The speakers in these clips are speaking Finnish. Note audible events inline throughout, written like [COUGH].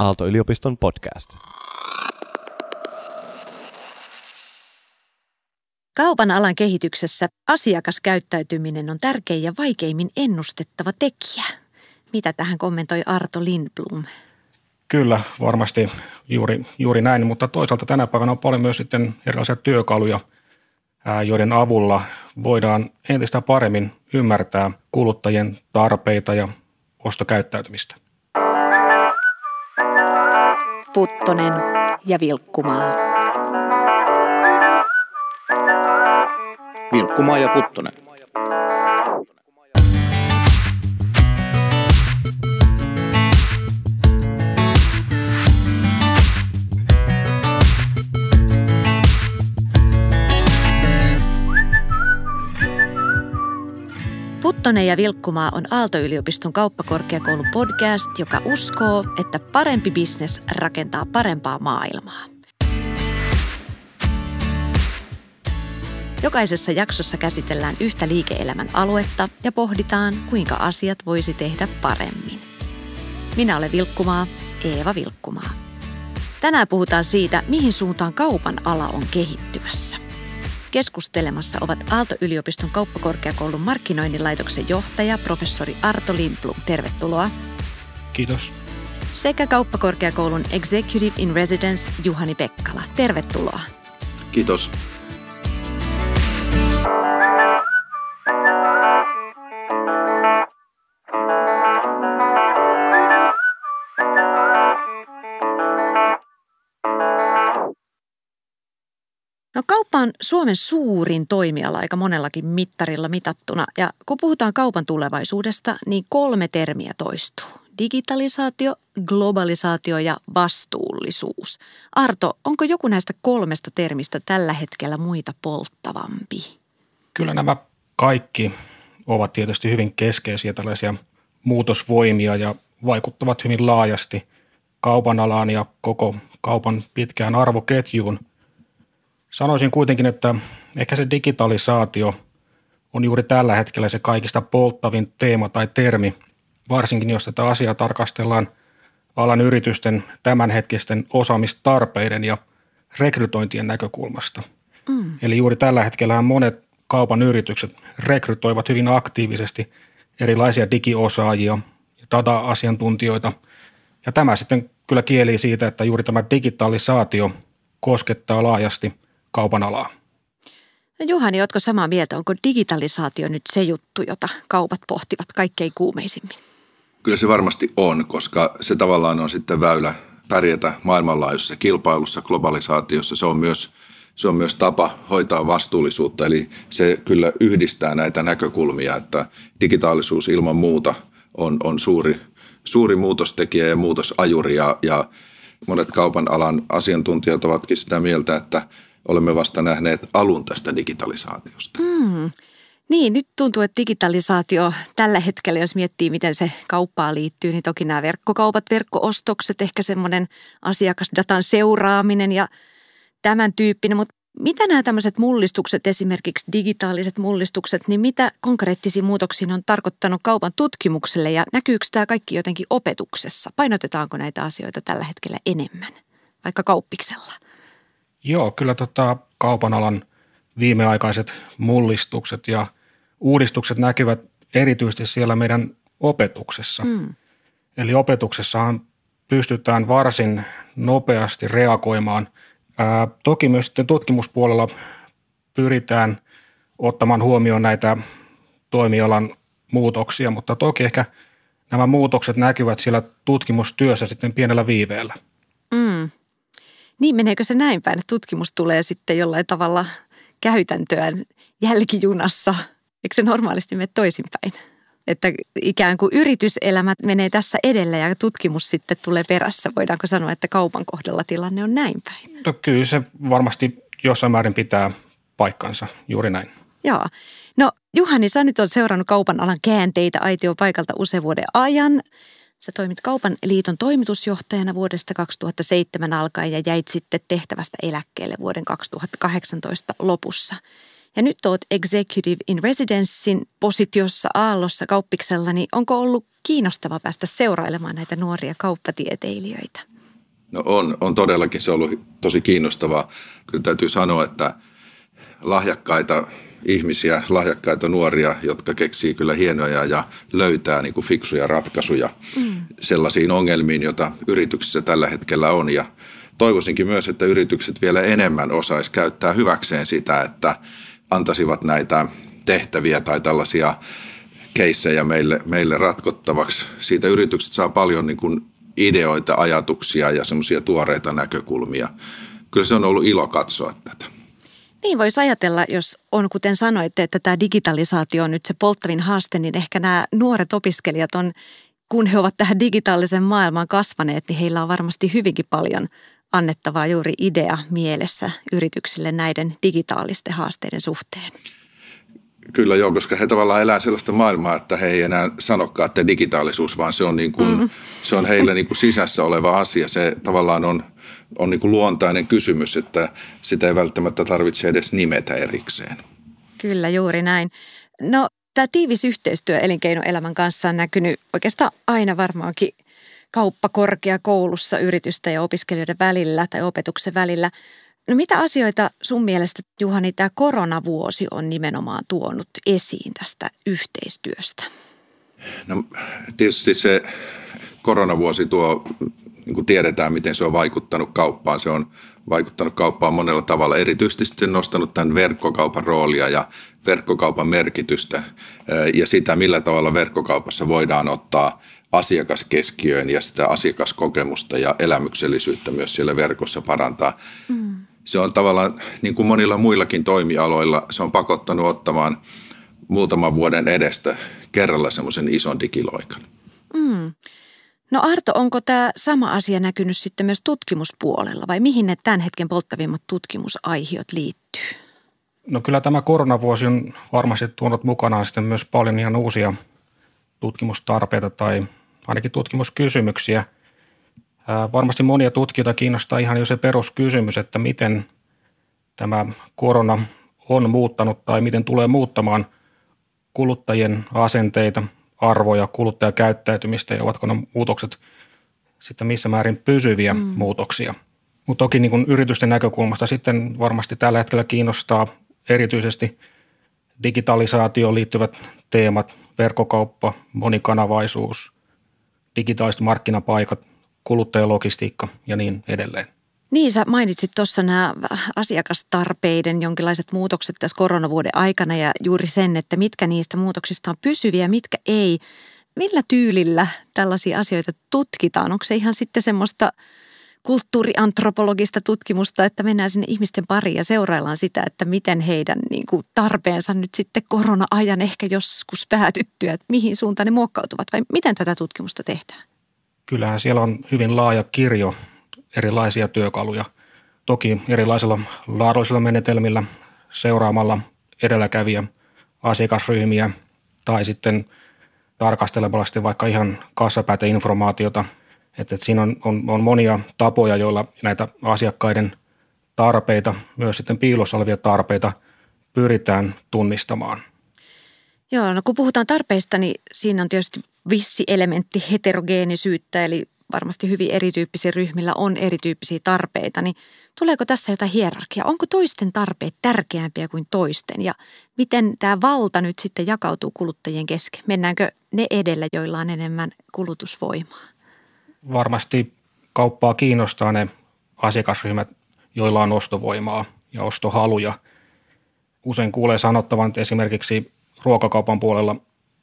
Aalto-yliopiston podcast. Kaupan alan kehityksessä asiakaskäyttäytyminen on tärkein ja vaikeimmin ennustettava tekijä. Mitä tähän kommentoi Arto Lindblom? Kyllä, varmasti juuri, juuri näin, mutta toisaalta tänä päivänä on paljon myös sitten erilaisia työkaluja, joiden avulla voidaan entistä paremmin ymmärtää kuluttajien tarpeita ja ostokäyttäytymistä. Puttonen ja Vilkkumaa. Vilkkumaa ja Puttonen. Puttonen ja Vilkkumaa on Aalto-yliopiston kauppakorkeakoulun podcast, joka uskoo, että parempi bisnes rakentaa parempaa maailmaa. Jokaisessa jaksossa käsitellään yhtä liike-elämän aluetta ja pohditaan, kuinka asiat voisi tehdä paremmin. Minä olen Vilkkumaa, Eeva Vilkkumaa. Tänään puhutaan siitä, mihin suuntaan kaupan ala on kehittymässä – Keskustelemassa ovat Aalto-yliopiston kauppakorkeakoulun markkinoinnin johtaja professori Arto Lindblom. Tervetuloa. Kiitos. Sekä kauppakorkeakoulun Executive in Residence Juhani Pekkala. Tervetuloa. Kiitos. On Suomen suurin toimiala aika monellakin mittarilla mitattuna ja kun puhutaan kaupan tulevaisuudesta, niin kolme termiä toistuu. Digitalisaatio, globalisaatio ja vastuullisuus. Arto, onko joku näistä kolmesta termistä tällä hetkellä muita polttavampi? Kyllä nämä kaikki ovat tietysti hyvin keskeisiä tällaisia muutosvoimia ja vaikuttavat hyvin laajasti kaupan alaan ja koko kaupan pitkään arvoketjuun – Sanoisin kuitenkin, että ehkä se digitalisaatio on juuri tällä hetkellä se kaikista polttavin teema tai termi, varsinkin jos tätä asiaa tarkastellaan alan yritysten tämänhetkisten osaamistarpeiden ja rekrytointien näkökulmasta. Mm. Eli juuri tällä hetkellä monet kaupan yritykset rekrytoivat hyvin aktiivisesti erilaisia digiosaajia ja data-asiantuntijoita. Ja tämä sitten kyllä kieli siitä, että juuri tämä digitalisaatio koskettaa laajasti – kaupan alaa. No Juhani, oletko samaa mieltä? Onko digitalisaatio nyt se juttu, jota kaupat pohtivat kaikkein kuumeisimmin? Kyllä se varmasti on, koska se tavallaan on sitten väylä pärjätä maailmanlaajuisessa kilpailussa, globalisaatiossa. Se on myös, se on myös tapa hoitaa vastuullisuutta, eli se kyllä yhdistää näitä näkökulmia, että digitaalisuus ilman muuta on, on suuri, suuri muutostekijä ja muutosajuri ja, ja monet kaupan alan asiantuntijat ovatkin sitä mieltä, että olemme vasta nähneet alun tästä digitalisaatiosta. Mm. Niin, nyt tuntuu, että digitalisaatio tällä hetkellä, jos miettii, miten se kauppaan liittyy, niin toki nämä verkkokaupat, verkkoostokset, ehkä semmoinen asiakasdatan seuraaminen ja tämän tyyppinen. Mutta mitä nämä tämmöiset mullistukset, esimerkiksi digitaaliset mullistukset, niin mitä konkreettisia muutoksia on tarkoittanut kaupan tutkimukselle ja näkyykö tämä kaikki jotenkin opetuksessa? Painotetaanko näitä asioita tällä hetkellä enemmän, vaikka kauppiksella? Joo, kyllä tota kaupan alan viimeaikaiset mullistukset ja uudistukset näkyvät erityisesti siellä meidän opetuksessa. Mm. Eli opetuksessahan pystytään varsin nopeasti reagoimaan. Ää, toki myös sitten tutkimuspuolella pyritään ottamaan huomioon näitä toimialan muutoksia, mutta toki ehkä nämä muutokset näkyvät siellä tutkimustyössä sitten pienellä viiveellä. Mm. Niin, meneekö se näin päin, että tutkimus tulee sitten jollain tavalla käytäntöön jälkijunassa? Eikö se normaalisti mene toisinpäin? Että ikään kuin yrityselämät menee tässä edellä ja tutkimus sitten tulee perässä. Voidaanko sanoa, että kaupan kohdalla tilanne on näin päin? No kyllä se varmasti jossain määrin pitää paikkansa, juuri näin. Joo. No Juhani, sä nyt on seurannut kaupan alan käänteitä aitio paikalta usean vuoden ajan. Sä toimit Kaupan liiton toimitusjohtajana vuodesta 2007 alkaen ja jäit sitten tehtävästä eläkkeelle vuoden 2018 lopussa. Ja nyt oot Executive in Residencein positiossa Aallossa kauppiksella, niin onko ollut kiinnostava päästä seurailemaan näitä nuoria kauppatieteilijöitä? No on, on todellakin se ollut tosi kiinnostavaa. Kyllä täytyy sanoa, että lahjakkaita ihmisiä, lahjakkaita nuoria, jotka keksii kyllä hienoja ja löytää niin kuin fiksuja ratkaisuja mm. sellaisiin ongelmiin, joita yrityksissä tällä hetkellä on. Ja toivoisinkin myös, että yritykset vielä enemmän osais käyttää hyväkseen sitä, että antaisivat näitä tehtäviä tai tällaisia keissejä meille, meille ratkottavaksi. Siitä yritykset saa paljon niin kuin ideoita, ajatuksia ja semmoisia tuoreita näkökulmia. Kyllä se on ollut ilo katsoa tätä. Niin voisi ajatella, jos on kuten sanoitte, että tämä digitalisaatio on nyt se polttavin haaste, niin ehkä nämä nuoret opiskelijat on, kun he ovat tähän digitaalisen maailmaan kasvaneet, niin heillä on varmasti hyvinkin paljon annettavaa juuri idea mielessä yrityksille näiden digitaalisten haasteiden suhteen. Kyllä joo, koska he tavallaan elää sellaista maailmaa, että he ei enää sanokaan, että digitaalisuus, vaan se on, niin kuin, mm. se on heillä niin kuin sisässä oleva asia. Se tavallaan on, on niin kuin luontainen kysymys, että sitä ei välttämättä tarvitse edes nimetä erikseen. Kyllä, juuri näin. No, tämä tiivis yhteistyö elinkeinoelämän kanssa on näkynyt oikeastaan aina varmaankin kauppakorkeakoulussa yritystä ja opiskelijoiden välillä tai opetuksen välillä – No mitä asioita sun mielestä, Juhani, tämä koronavuosi on nimenomaan tuonut esiin tästä yhteistyöstä? No tietysti se koronavuosi tuo, niin kuin tiedetään, miten se on vaikuttanut kauppaan. Se on vaikuttanut kauppaan monella tavalla. Erityisesti se on nostanut tämän verkkokaupan roolia ja verkkokaupan merkitystä ja sitä, millä tavalla verkkokaupassa voidaan ottaa asiakaskeskiöön ja sitä asiakaskokemusta ja elämyksellisyyttä myös siellä verkossa parantaa. Mm se on tavallaan, niin kuin monilla muillakin toimialoilla, se on pakottanut ottamaan muutaman vuoden edestä kerralla semmoisen ison digiloikan. Mm. No Arto, onko tämä sama asia näkynyt sitten myös tutkimuspuolella vai mihin ne tämän hetken polttavimmat tutkimusaihiot liittyy? No kyllä tämä koronavuosi on varmasti tuonut mukanaan sitten myös paljon ihan uusia tutkimustarpeita tai ainakin tutkimuskysymyksiä – Varmasti monia tutkijoita kiinnostaa ihan jo se peruskysymys, että miten tämä korona on muuttanut tai miten tulee muuttamaan kuluttajien asenteita, arvoja, kuluttajakäyttäytymistä ja ovatko ne muutokset sitten missä määrin pysyviä mm. muutoksia. Mutta toki niin kun yritysten näkökulmasta sitten varmasti tällä hetkellä kiinnostaa erityisesti digitalisaatioon liittyvät teemat, verkkokauppa, monikanavaisuus, digitaaliset markkinapaikat, kuluttajalogistiikka ja niin edelleen. Niin, sä mainitsit tuossa nämä asiakastarpeiden jonkinlaiset muutokset tässä koronavuoden aikana ja juuri sen, että mitkä niistä muutoksista on pysyviä, mitkä ei. Millä tyylillä tällaisia asioita tutkitaan? Onko se ihan sitten semmoista kulttuuriantropologista tutkimusta, että mennään sinne ihmisten pariin ja seuraillaan sitä, että miten heidän niin kuin, tarpeensa nyt sitten korona-ajan ehkä joskus päätyttyä, että mihin suuntaan ne muokkautuvat vai miten tätä tutkimusta tehdään? kyllähän siellä on hyvin laaja kirjo erilaisia työkaluja. Toki erilaisilla laadullisilla menetelmillä seuraamalla edelläkävijä asiakasryhmiä tai sitten tarkastelemalla sitten vaikka ihan kassapääteinformaatiota. Että, että siinä on, on, on monia tapoja, joilla näitä asiakkaiden tarpeita, myös sitten piilossa olevia tarpeita pyritään tunnistamaan. Joo, no kun puhutaan tarpeista, niin siinä on tietysti vissi elementti heterogeenisyyttä, eli varmasti hyvin erityyppisiä ryhmillä on erityyppisiä tarpeita, niin tuleeko tässä jotain hierarkia? Onko toisten tarpeet tärkeämpiä kuin toisten ja miten tämä valta nyt sitten jakautuu kuluttajien kesken? Mennäänkö ne edellä, joilla on enemmän kulutusvoimaa? Varmasti kauppaa kiinnostaa ne asiakasryhmät, joilla on ostovoimaa ja ostohaluja. Usein kuulee sanottavan, että esimerkiksi ruokakaupan puolella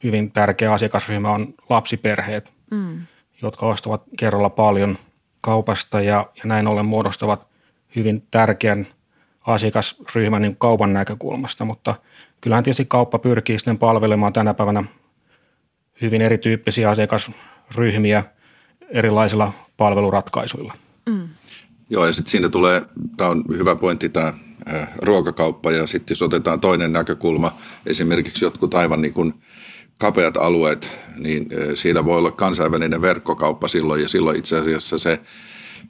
hyvin tärkeä asiakasryhmä on lapsiperheet, mm. Jotka ostavat kerralla paljon kaupasta ja, ja näin ollen muodostavat hyvin tärkeän asiakasryhmän niin kaupan näkökulmasta, mutta kyllähän tietysti kauppa pyrkii sitten palvelemaan tänä päivänä hyvin erityyppisiä asiakasryhmiä erilaisilla palveluratkaisuilla. Mm. Joo, ja sitten siinä tulee, tämä on hyvä pointti, tämä ruokakauppa, ja sitten jos otetaan toinen näkökulma, esimerkiksi jotkut aivan niin kuin kapeat alueet, niin siinä voi olla kansainvälinen verkkokauppa silloin, ja silloin itse asiassa se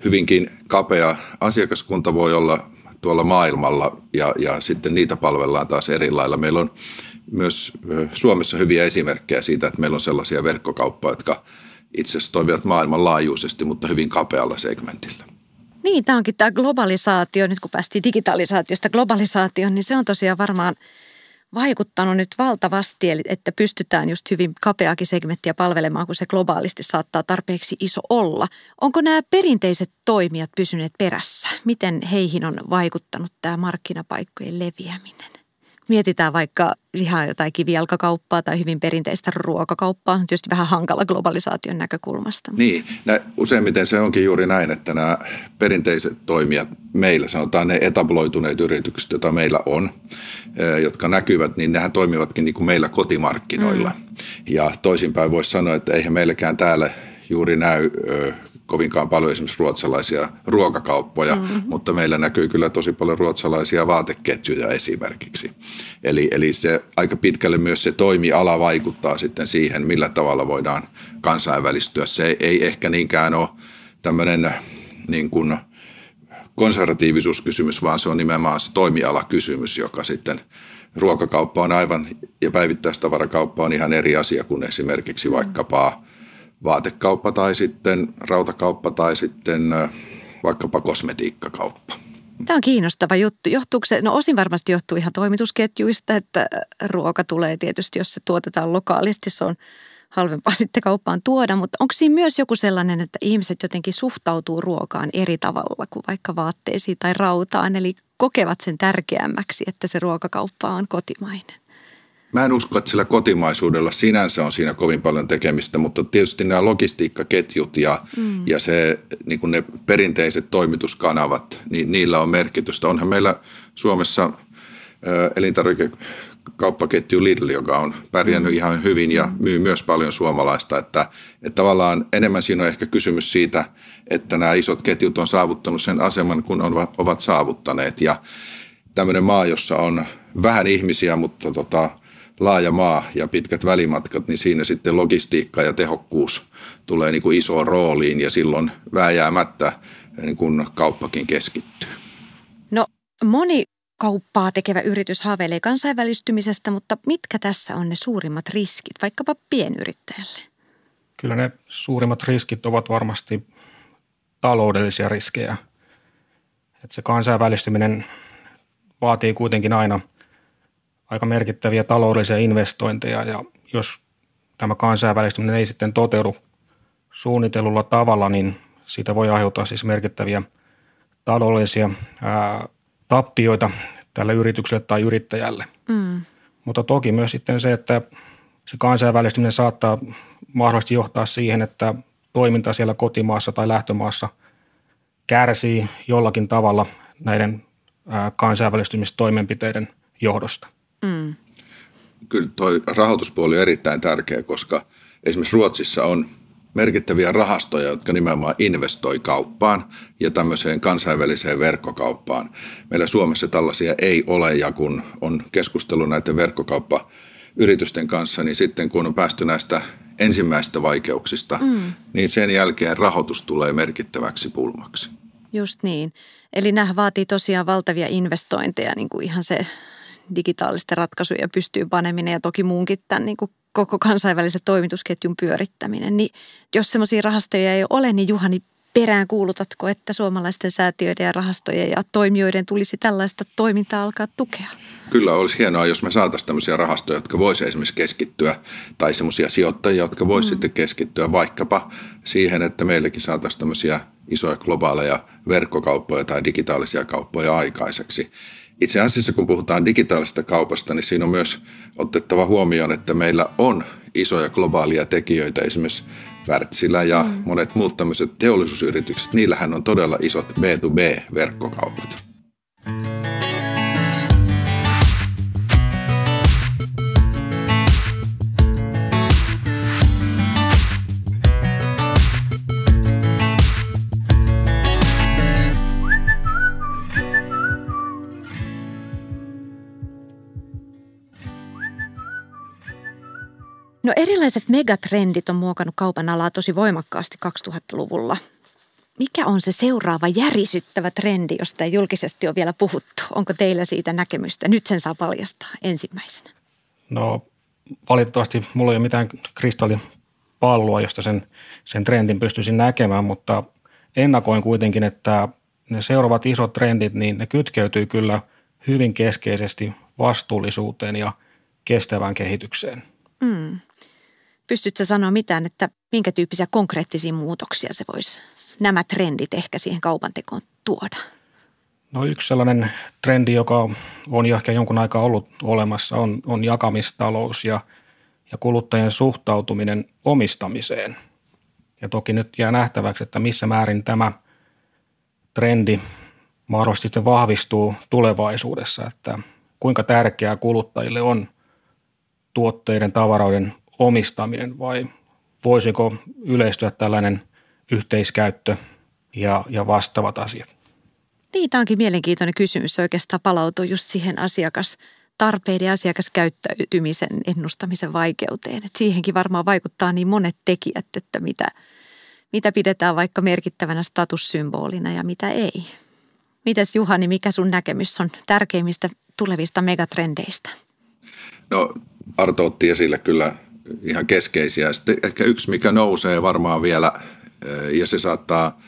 hyvinkin kapea asiakaskunta voi olla tuolla maailmalla ja, ja sitten niitä palvellaan taas eri lailla. Meillä on myös Suomessa hyviä esimerkkejä siitä, että meillä on sellaisia verkkokauppoja, jotka itse asiassa toimivat maailmanlaajuisesti, mutta hyvin kapealla segmentillä. Niin, tämä onkin tämä globalisaatio, nyt kun päästiin digitalisaatiosta globalisaatioon, niin se on tosiaan varmaan vaikuttanut nyt valtavasti, eli että pystytään just hyvin kapeakin segmenttiä palvelemaan, kun se globaalisti saattaa tarpeeksi iso olla. Onko nämä perinteiset toimijat pysyneet perässä? Miten heihin on vaikuttanut tämä markkinapaikkojen leviäminen? Mietitään vaikka ihan jotain kivijalkakauppaa tai hyvin perinteistä ruokakauppaa, on tietysti vähän hankala globalisaation näkökulmasta. Niin, nä, useimmiten se onkin juuri näin, että nämä perinteiset toimijat meillä, sanotaan ne etabloituneet yritykset, joita meillä on, jotka näkyvät, niin nehän toimivatkin niin kuin meillä kotimarkkinoilla. Mm. Ja toisinpäin voisi sanoa, että eihän meilläkään täällä juuri näy kovinkaan paljon esimerkiksi ruotsalaisia ruokakauppoja, mm-hmm. mutta meillä näkyy kyllä tosi paljon ruotsalaisia vaateketjuja esimerkiksi. Eli, eli se aika pitkälle myös se toimiala vaikuttaa sitten siihen, millä tavalla voidaan kansainvälistyä. Se ei ehkä niinkään ole tämmöinen niin kuin konservatiivisuuskysymys, vaan se on nimenomaan se toimialakysymys, joka sitten ruokakauppa on aivan ja päivittäistavarakauppa on ihan eri asia kuin esimerkiksi vaikkapa vaatekauppa tai sitten rautakauppa tai sitten vaikkapa kosmetiikkakauppa. Tämä on kiinnostava juttu. Johtuuko se, no osin varmasti johtuu ihan toimitusketjuista, että ruoka tulee tietysti, jos se tuotetaan lokaalisti, se on halvempaa [LAUGHS] sitten kauppaan tuoda, mutta onko siinä myös joku sellainen, että ihmiset jotenkin suhtautuu ruokaan eri tavalla kuin vaikka vaatteisiin tai rautaan, eli kokevat sen tärkeämmäksi, että se ruokakauppa on kotimainen? Mä en usko, että sillä kotimaisuudella sinänsä on siinä kovin paljon tekemistä, mutta tietysti nämä logistiikkaketjut ja, mm. ja se, niin ne perinteiset toimituskanavat, niin niillä on merkitystä. Onhan meillä Suomessa elintarvikekauppaketju Lidl, joka on pärjännyt mm. ihan hyvin ja myy myös paljon suomalaista. Että, että tavallaan enemmän siinä on ehkä kysymys siitä, että nämä isot ketjut on saavuttanut sen aseman, kun ovat, ovat saavuttaneet. Ja tämmöinen maa, jossa on vähän ihmisiä, mutta tota, laaja maa ja pitkät välimatkat, niin siinä sitten logistiikka ja tehokkuus tulee niin kuin isoon rooliin ja silloin vääjäämättä niin kuin kauppakin keskittyy. No moni kauppaa tekevä yritys haaveilee kansainvälistymisestä, mutta mitkä tässä on ne suurimmat riskit vaikkapa pienyrittäjälle? Kyllä ne suurimmat riskit ovat varmasti taloudellisia riskejä. Että se kansainvälistyminen vaatii kuitenkin aina – aika merkittäviä taloudellisia investointeja ja jos tämä kansainvälistyminen ei sitten toteudu suunnitellulla tavalla, niin siitä voi aiheuttaa siis merkittäviä taloudellisia ää, tappioita tälle yritykselle tai yrittäjälle. Mm. Mutta toki myös sitten se, että se kansainvälistyminen saattaa mahdollisesti johtaa siihen, että toiminta siellä kotimaassa tai lähtömaassa kärsii jollakin tavalla näiden kansainvälistymistoimenpiteiden johdosta. Mm. Kyllä tuo rahoituspuoli on erittäin tärkeä, koska esimerkiksi Ruotsissa on merkittäviä rahastoja, jotka nimenomaan investoi kauppaan ja tämmöiseen kansainväliseen verkkokauppaan. Meillä Suomessa tällaisia ei ole ja kun on keskustelu näiden verkkokauppayritysten kanssa, niin sitten kun on päästy näistä ensimmäistä vaikeuksista, mm. niin sen jälkeen rahoitus tulee merkittäväksi pulmaksi. Just niin. Eli nämä vaatii tosiaan valtavia investointeja, niin kuin ihan se digitaalisten ratkaisuja pystyy paneminen ja toki muunkin tämän niin kuin koko kansainvälisen toimitusketjun pyörittäminen. Niin jos semmoisia rahastoja ei ole, niin Juhani, perään kuulutatko, että suomalaisten säätiöiden ja rahastojen ja toimijoiden tulisi tällaista toimintaa alkaa tukea? Kyllä olisi hienoa, jos me saataisiin tämmöisiä rahastoja, jotka voisi esimerkiksi keskittyä, tai semmoisia sijoittajia, jotka voisi mm. sitten keskittyä vaikkapa siihen, että meillekin saataisiin tämmöisiä isoja globaaleja verkkokauppoja tai digitaalisia kauppoja aikaiseksi. Itse asiassa kun puhutaan digitaalisesta kaupasta, niin siinä on myös otettava huomioon, että meillä on isoja globaalia tekijöitä, esimerkiksi Wärtsilä ja mm. monet muut tämmöiset teollisuusyritykset, niillähän on todella isot B2B-verkkokaupat. No erilaiset megatrendit on muokannut kaupan alaa tosi voimakkaasti 2000-luvulla. Mikä on se seuraava järisyttävä trendi, josta ei julkisesti ole vielä puhuttu? Onko teillä siitä näkemystä? Nyt sen saa paljastaa ensimmäisenä. No valitettavasti mulla ei ole mitään kristallipalloa, josta sen, sen trendin pystyisin näkemään, mutta ennakoin kuitenkin, että ne seuraavat isot trendit, niin ne kytkeytyy kyllä hyvin keskeisesti vastuullisuuteen ja kestävään kehitykseen. Mm. Pystytkö sanoa mitään, että minkä tyyppisiä konkreettisia muutoksia se voisi nämä trendit ehkä siihen kaupantekoon tuoda? No yksi sellainen trendi, joka on jo ehkä jonkun aikaa ollut olemassa, on, on jakamistalous ja, ja kuluttajien suhtautuminen omistamiseen. Ja toki nyt jää nähtäväksi, että missä määrin tämä trendi mahdollisesti sitten vahvistuu tulevaisuudessa, että kuinka tärkeää kuluttajille on tuotteiden, tavaroiden omistaminen vai voisiko yleistyä tällainen yhteiskäyttö ja, ja vastaavat asiat? Niin, tämä onkin mielenkiintoinen kysymys. Se oikeastaan palautuu just siihen asiakas tarpeiden ja asiakaskäyttäytymisen ennustamisen vaikeuteen. Et siihenkin varmaan vaikuttaa niin monet tekijät, että mitä, mitä pidetään vaikka merkittävänä statussymbolina ja mitä ei. Mites Juhani, mikä sun näkemys on tärkeimmistä tulevista megatrendeistä? No Arto otti esille kyllä ihan keskeisiä. Sitten ehkä yksi, mikä nousee varmaan vielä, ja se saattaa,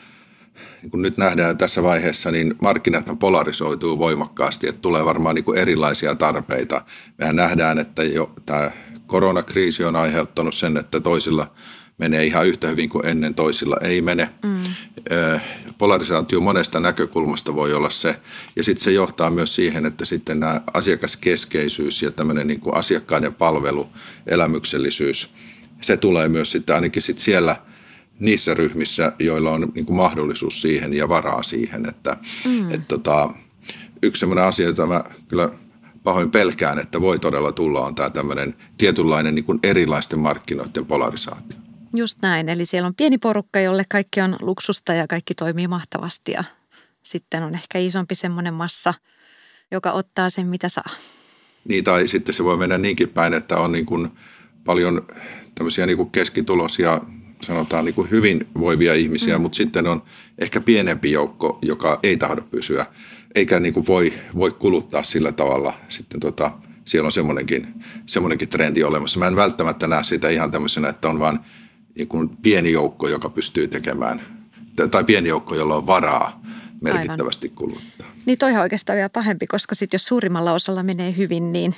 niin kuin nyt nähdään tässä vaiheessa, niin markkinat polarisoituu voimakkaasti, että tulee varmaan niin kuin erilaisia tarpeita. Mehän nähdään, että jo tämä koronakriisi on aiheuttanut sen, että toisilla menee ihan yhtä hyvin kuin ennen, toisilla ei mene. Mm. Polarisaatio monesta näkökulmasta voi olla se. Ja sitten se johtaa myös siihen, että sitten nämä asiakaskeskeisyys ja tämmöinen niin kuin asiakkaiden palvelu, elämyksellisyys, se tulee myös sitten ainakin sitten siellä niissä ryhmissä, joilla on niin kuin mahdollisuus siihen ja varaa siihen. Että, mm. et tota, yksi sellainen asia, jota mä kyllä pahoin pelkään, että voi todella tulla, on tämä tämmöinen tietynlainen niin kuin erilaisten markkinoiden polarisaatio. Just näin, eli siellä on pieni porukka, jolle kaikki on luksusta ja kaikki toimii mahtavasti ja sitten on ehkä isompi semmoinen massa, joka ottaa sen mitä saa. Niin, tai sitten se voi mennä niinkin päin, että on niin kuin paljon tämmöisiä niin kuin keskitulosia, sanotaan niin kuin hyvin voivia ihmisiä, mm. mutta sitten on ehkä pienempi joukko, joka ei tahdo pysyä, eikä niin kuin voi, voi kuluttaa sillä tavalla. Sitten tota, siellä on semmoinenkin, semmoinenkin trendi olemassa. Mä en välttämättä näe sitä ihan tämmöisenä, että on vain niin kuin pieni joukko, joka pystyy tekemään, tai pieni joukko, jolla on varaa merkittävästi Aivan. kuluttaa. Niin toihan oikeastaan vielä pahempi, koska sitten jos suurimmalla osalla menee hyvin, niin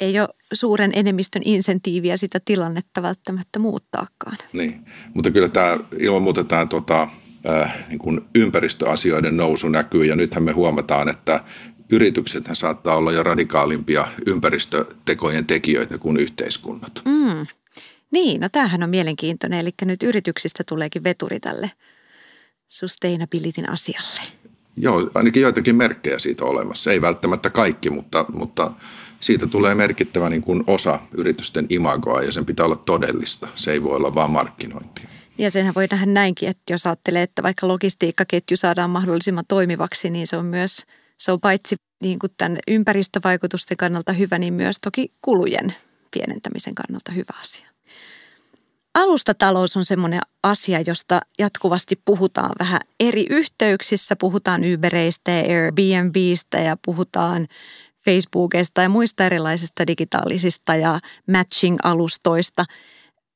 ei ole suuren enemmistön insentiiviä sitä tilannetta välttämättä muuttaakaan. Niin, mutta kyllä tämä ilman muuta tämä tota, äh, niin kuin ympäristöasioiden nousu näkyy ja nythän me huomataan, että yritykset saattaa olla jo radikaalimpia ympäristötekojen tekijöitä kuin yhteiskunnat. Mm. Niin, no tämähän on mielenkiintoinen. Eli nyt yrityksistä tuleekin veturi tälle sustainabilityn asialle. Joo, ainakin joitakin merkkejä siitä olemassa. Ei välttämättä kaikki, mutta, mutta siitä tulee merkittävä niin kuin osa yritysten imagoa ja sen pitää olla todellista. Se ei voi olla vain markkinointia. Ja senhän voi nähdä näinkin, että jos ajattelee, että vaikka logistiikkaketju saadaan mahdollisimman toimivaksi, niin se on myös, se on paitsi niin kuin tämän ympäristövaikutusten kannalta hyvä, niin myös toki kulujen pienentämisen kannalta hyvä asia. Alustatalous on semmoinen asia, josta jatkuvasti puhutaan vähän eri yhteyksissä. Puhutaan Ubereistä ja Airbnbistä ja puhutaan Facebookista ja muista erilaisista digitaalisista ja matching-alustoista.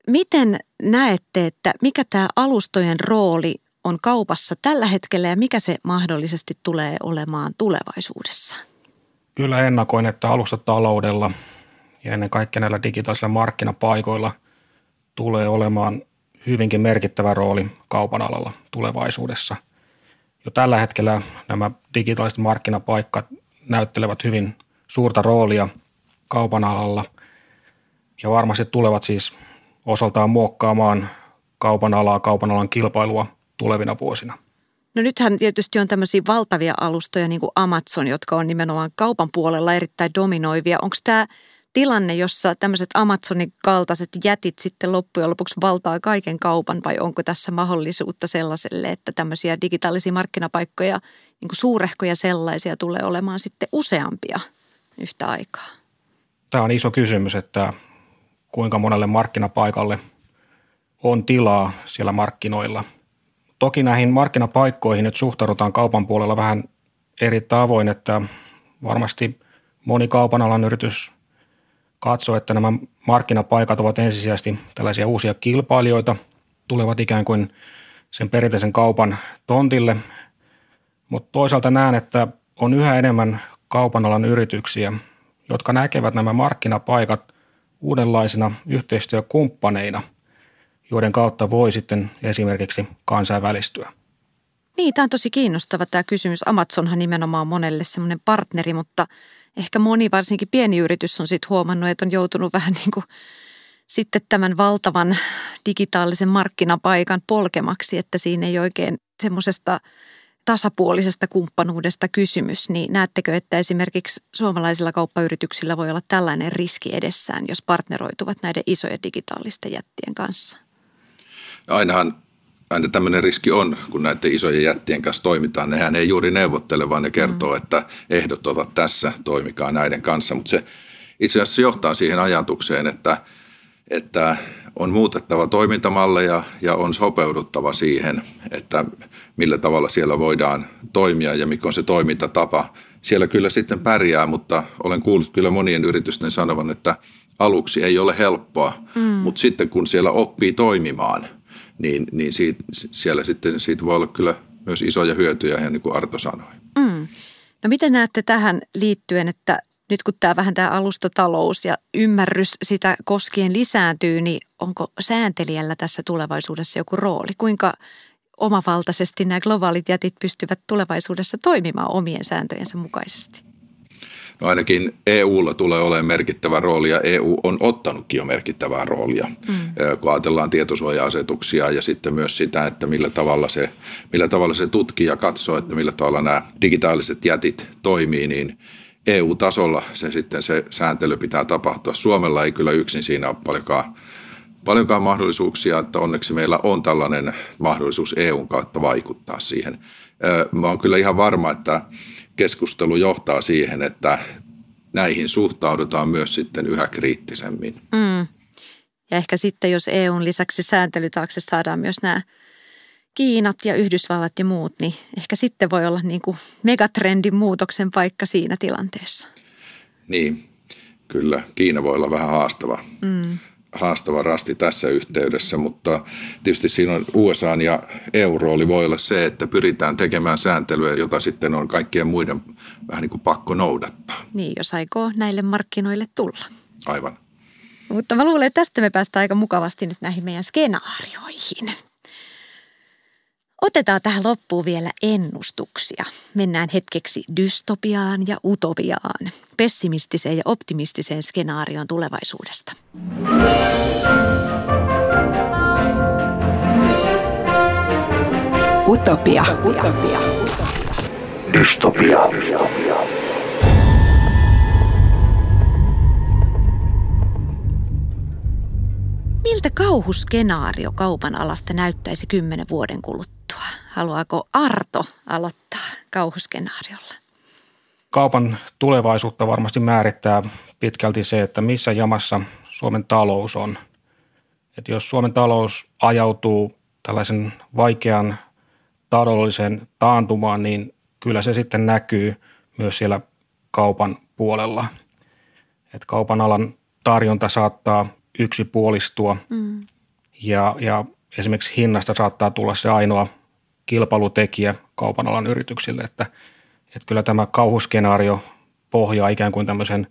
Miten näette, että mikä tämä alustojen rooli on kaupassa tällä hetkellä ja mikä se mahdollisesti tulee olemaan tulevaisuudessa? Kyllä ennakoin, että alustataloudella ja ennen kaikkea näillä digitaalisilla markkinapaikoilla – tulee olemaan hyvinkin merkittävä rooli kaupan alalla tulevaisuudessa. Jo tällä hetkellä nämä digitaaliset markkinapaikat näyttelevät hyvin suurta roolia kaupan alalla ja varmasti tulevat siis osaltaan muokkaamaan kaupan alaa, kaupan alan kilpailua tulevina vuosina. No nythän tietysti on tämmöisiä valtavia alustoja niin kuin Amazon, jotka on nimenomaan kaupan puolella erittäin dominoivia. Onko tämä tilanne, jossa tämmöiset Amazonin kaltaiset jätit sitten loppujen lopuksi valtaa kaiken kaupan vai onko tässä mahdollisuutta sellaiselle, että tämmöisiä digitaalisia markkinapaikkoja, niin kuin suurehkoja sellaisia tulee olemaan sitten useampia yhtä aikaa? Tämä on iso kysymys, että kuinka monelle markkinapaikalle on tilaa siellä markkinoilla. Toki näihin markkinapaikkoihin nyt suhtaudutaan kaupan puolella vähän eri tavoin, että varmasti moni kaupan alan yritys katsoo, että nämä markkinapaikat ovat ensisijaisesti tällaisia uusia kilpailijoita, tulevat ikään kuin sen perinteisen kaupan tontille. Mutta toisaalta näen, että on yhä enemmän kaupan alan yrityksiä, jotka näkevät nämä markkinapaikat uudenlaisina yhteistyökumppaneina, joiden kautta voi sitten esimerkiksi kansainvälistyä. Niin, tämä on tosi kiinnostava tämä kysymys. Amazonhan nimenomaan on monelle semmoinen partneri, mutta ehkä moni, varsinkin pieni yritys, on sitten huomannut, että on joutunut vähän niin kuin sitten tämän valtavan digitaalisen markkinapaikan polkemaksi, että siinä ei oikein semmoisesta tasapuolisesta kumppanuudesta kysymys, niin näettekö, että esimerkiksi suomalaisilla kauppayrityksillä voi olla tällainen riski edessään, jos partneroituvat näiden isojen digitaalisten jättien kanssa? Ainahan aina tämmöinen riski on, kun näiden isojen jättien kanssa toimitaan. Nehän ei juuri neuvottele, vaan ne kertoo, mm. että ehdot ovat tässä, toimikaa näiden kanssa. Mutta se itse asiassa johtaa siihen ajatukseen, että, että on muutettava toimintamalleja ja on sopeuduttava siihen, että millä tavalla siellä voidaan toimia ja mikä on se toimintatapa. Siellä kyllä sitten pärjää, mutta olen kuullut kyllä monien yritysten sanovan, että aluksi ei ole helppoa, mm. mutta sitten kun siellä oppii toimimaan – niin, niin siitä, siellä sitten siitä voi olla kyllä myös isoja hyötyjä, ihan niin kuin Arto sanoi. Mm. No miten näette tähän liittyen, että nyt kun tämä vähän tämä alustatalous ja ymmärrys sitä koskien lisääntyy, niin onko sääntelijällä tässä tulevaisuudessa joku rooli? Kuinka omavaltaisesti nämä globaalit jätit pystyvät tulevaisuudessa toimimaan omien sääntöjensä mukaisesti? No ainakin EUlla tulee olemaan merkittävä rooli ja EU on ottanutkin jo merkittävää roolia, mm. kun ajatellaan tietosuoja-asetuksia ja sitten myös sitä, että millä tavalla se, millä tavalla se tutkii ja katsoo, että millä tavalla nämä digitaaliset jätit toimii, niin EU-tasolla se sitten se sääntely pitää tapahtua. Suomella ei kyllä yksin siinä ole paljonkaan, paljonkaan mahdollisuuksia, että onneksi meillä on tällainen mahdollisuus EUn kautta vaikuttaa siihen. Mä oon kyllä ihan varma, että keskustelu johtaa siihen, että näihin suhtaudutaan myös sitten yhä kriittisemmin. Mm. Ja ehkä sitten, jos EUn lisäksi sääntelytaakse saadaan myös nämä Kiinat ja Yhdysvallat ja muut, niin ehkä sitten voi olla niin kuin megatrendin muutoksen paikka siinä tilanteessa. Niin, kyllä. Kiina voi olla vähän haastava. Mm haastava rasti tässä yhteydessä, mutta tietysti siinä on USA ja EU-rooli voi olla se, että pyritään tekemään sääntelyä, jota sitten on kaikkien muiden vähän niin kuin pakko noudattaa. Niin, jos aikoo näille markkinoille tulla. Aivan. Mutta mä luulen, että tästä me päästään aika mukavasti nyt näihin meidän skenaarioihin. Otetaan tähän loppuun vielä ennustuksia. Mennään hetkeksi dystopiaan ja utopiaan, pessimistiseen ja optimistiseen skenaarioon tulevaisuudesta. Utopia. Utopia. Dystopia. Miltä kauhuskenaario kaupan alasta näyttäisi kymmenen vuoden kuluttua? Haluaako Arto aloittaa kauhuskenaariolla? Kaupan tulevaisuutta varmasti määrittää pitkälti se, että missä jamassa Suomen talous on. Että jos Suomen talous ajautuu tällaisen vaikean taloudellisen taantumaan, niin kyllä se sitten näkyy myös siellä kaupan puolella. Että kaupan alan tarjonta saattaa yksipuolistua mm. ja, ja esimerkiksi hinnasta saattaa tulla se ainoa kilpailutekijä kaupan alan yrityksille, että, että kyllä tämä kauhuskenaario pohjaa ikään kuin tämmöisen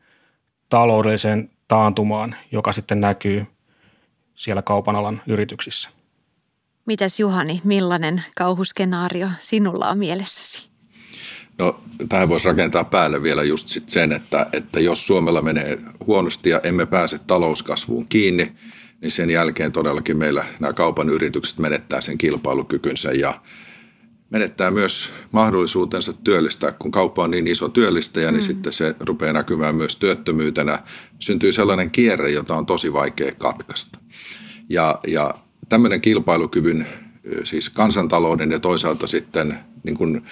taloudelliseen taantumaan, joka sitten näkyy siellä kaupan alan yrityksissä. Mitäs Juhani, millainen kauhuskenaario sinulla on mielessäsi? No tähän voisi rakentaa päälle vielä just sit sen, että, että jos Suomella menee huonosti ja emme pääse talouskasvuun kiinni, niin sen jälkeen todellakin meillä nämä kaupan yritykset menettää sen kilpailukykynsä ja menettää myös mahdollisuutensa työllistää, kun kauppa on niin iso työllistäjä, niin mm. sitten se rupeaa näkymään myös työttömyytenä. Syntyy sellainen kierre, jota on tosi vaikea katkaista. Ja, ja tämmöinen kilpailukyvyn, siis kansantalouden ja toisaalta sitten niin kuin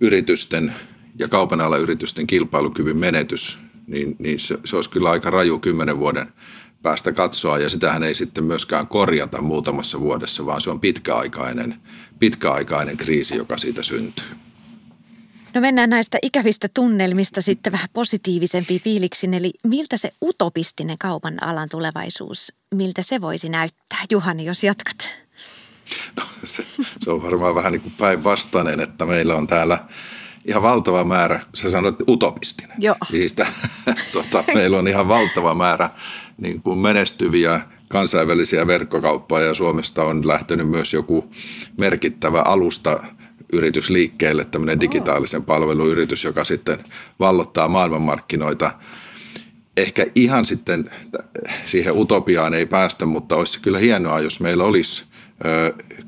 yritysten ja kaupan yritysten kilpailukyvyn menetys, niin, niin se, se olisi kyllä aika raju kymmenen vuoden päästä katsoa ja sitähän ei sitten myöskään korjata muutamassa vuodessa, vaan se on pitkäaikainen, pitkäaikainen kriisi, joka siitä syntyy. No mennään näistä ikävistä tunnelmista sitten vähän positiivisempiin fiiliksiin. Eli miltä se utopistinen kaupan alan tulevaisuus, miltä se voisi näyttää? Juhani, jos jatkat. No, se, se on varmaan vähän niin kuin päinvastainen, että meillä on täällä ihan valtava määrä, sä sanoit utopistinen. Joo. Niistä, [LAUGHS] tota, meillä on ihan valtava määrä niin kuin menestyviä kansainvälisiä verkkokauppoja ja Suomesta on lähtenyt myös joku merkittävä alusta yritys liikkeelle, tämmöinen digitaalisen palveluyritys, joka sitten vallottaa maailmanmarkkinoita. Ehkä ihan sitten siihen utopiaan ei päästä, mutta olisi kyllä hienoa, jos meillä olisi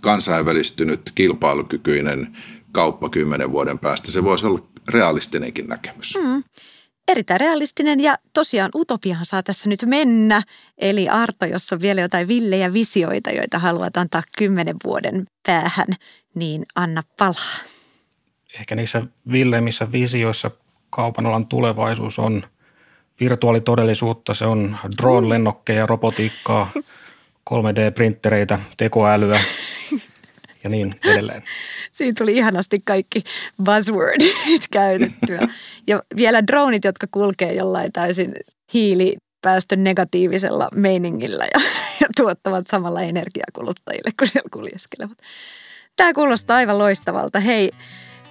kansainvälistynyt kilpailukykyinen kauppa kymmenen vuoden päästä. Se voisi olla realistinenkin näkemys. Mm. Erittäin realistinen ja tosiaan utopiahan saa tässä nyt mennä. Eli Arto, jos on vielä jotain villejä visioita, joita haluat antaa kymmenen vuoden päähän, niin anna palaa. Ehkä niissä villeimmissä visioissa kaupan alan tulevaisuus on virtuaalitodellisuutta, se on drone-lennokkeja, robotiikkaa, [LAUGHS] 3D-printtereitä, tekoälyä [LAUGHS] ja niin edelleen. [LAUGHS] Siinä tuli ihanasti kaikki buzzwordit [LAUGHS] käytettyä. Ja vielä dronit, jotka kulkee jollain täysin hiilipäästön negatiivisella meiningillä ja, ja tuottavat samalla energiaa kuluttajille, kun siellä kuljeskelevat. Tämä kuulostaa aivan loistavalta. Hei,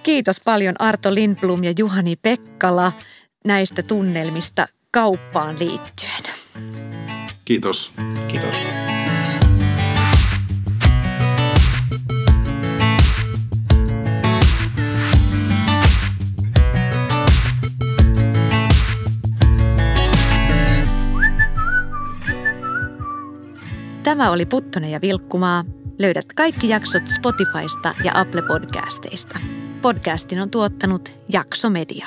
kiitos paljon Arto Lindblom ja Juhani Pekkala näistä tunnelmista kauppaan liittyen. Kiitos. Kiitos. Tämä oli Puttonen ja Vilkkumaa. Löydät kaikki jaksot Spotifysta ja Apple Podcasteista. Podcastin on tuottanut Jakso Media.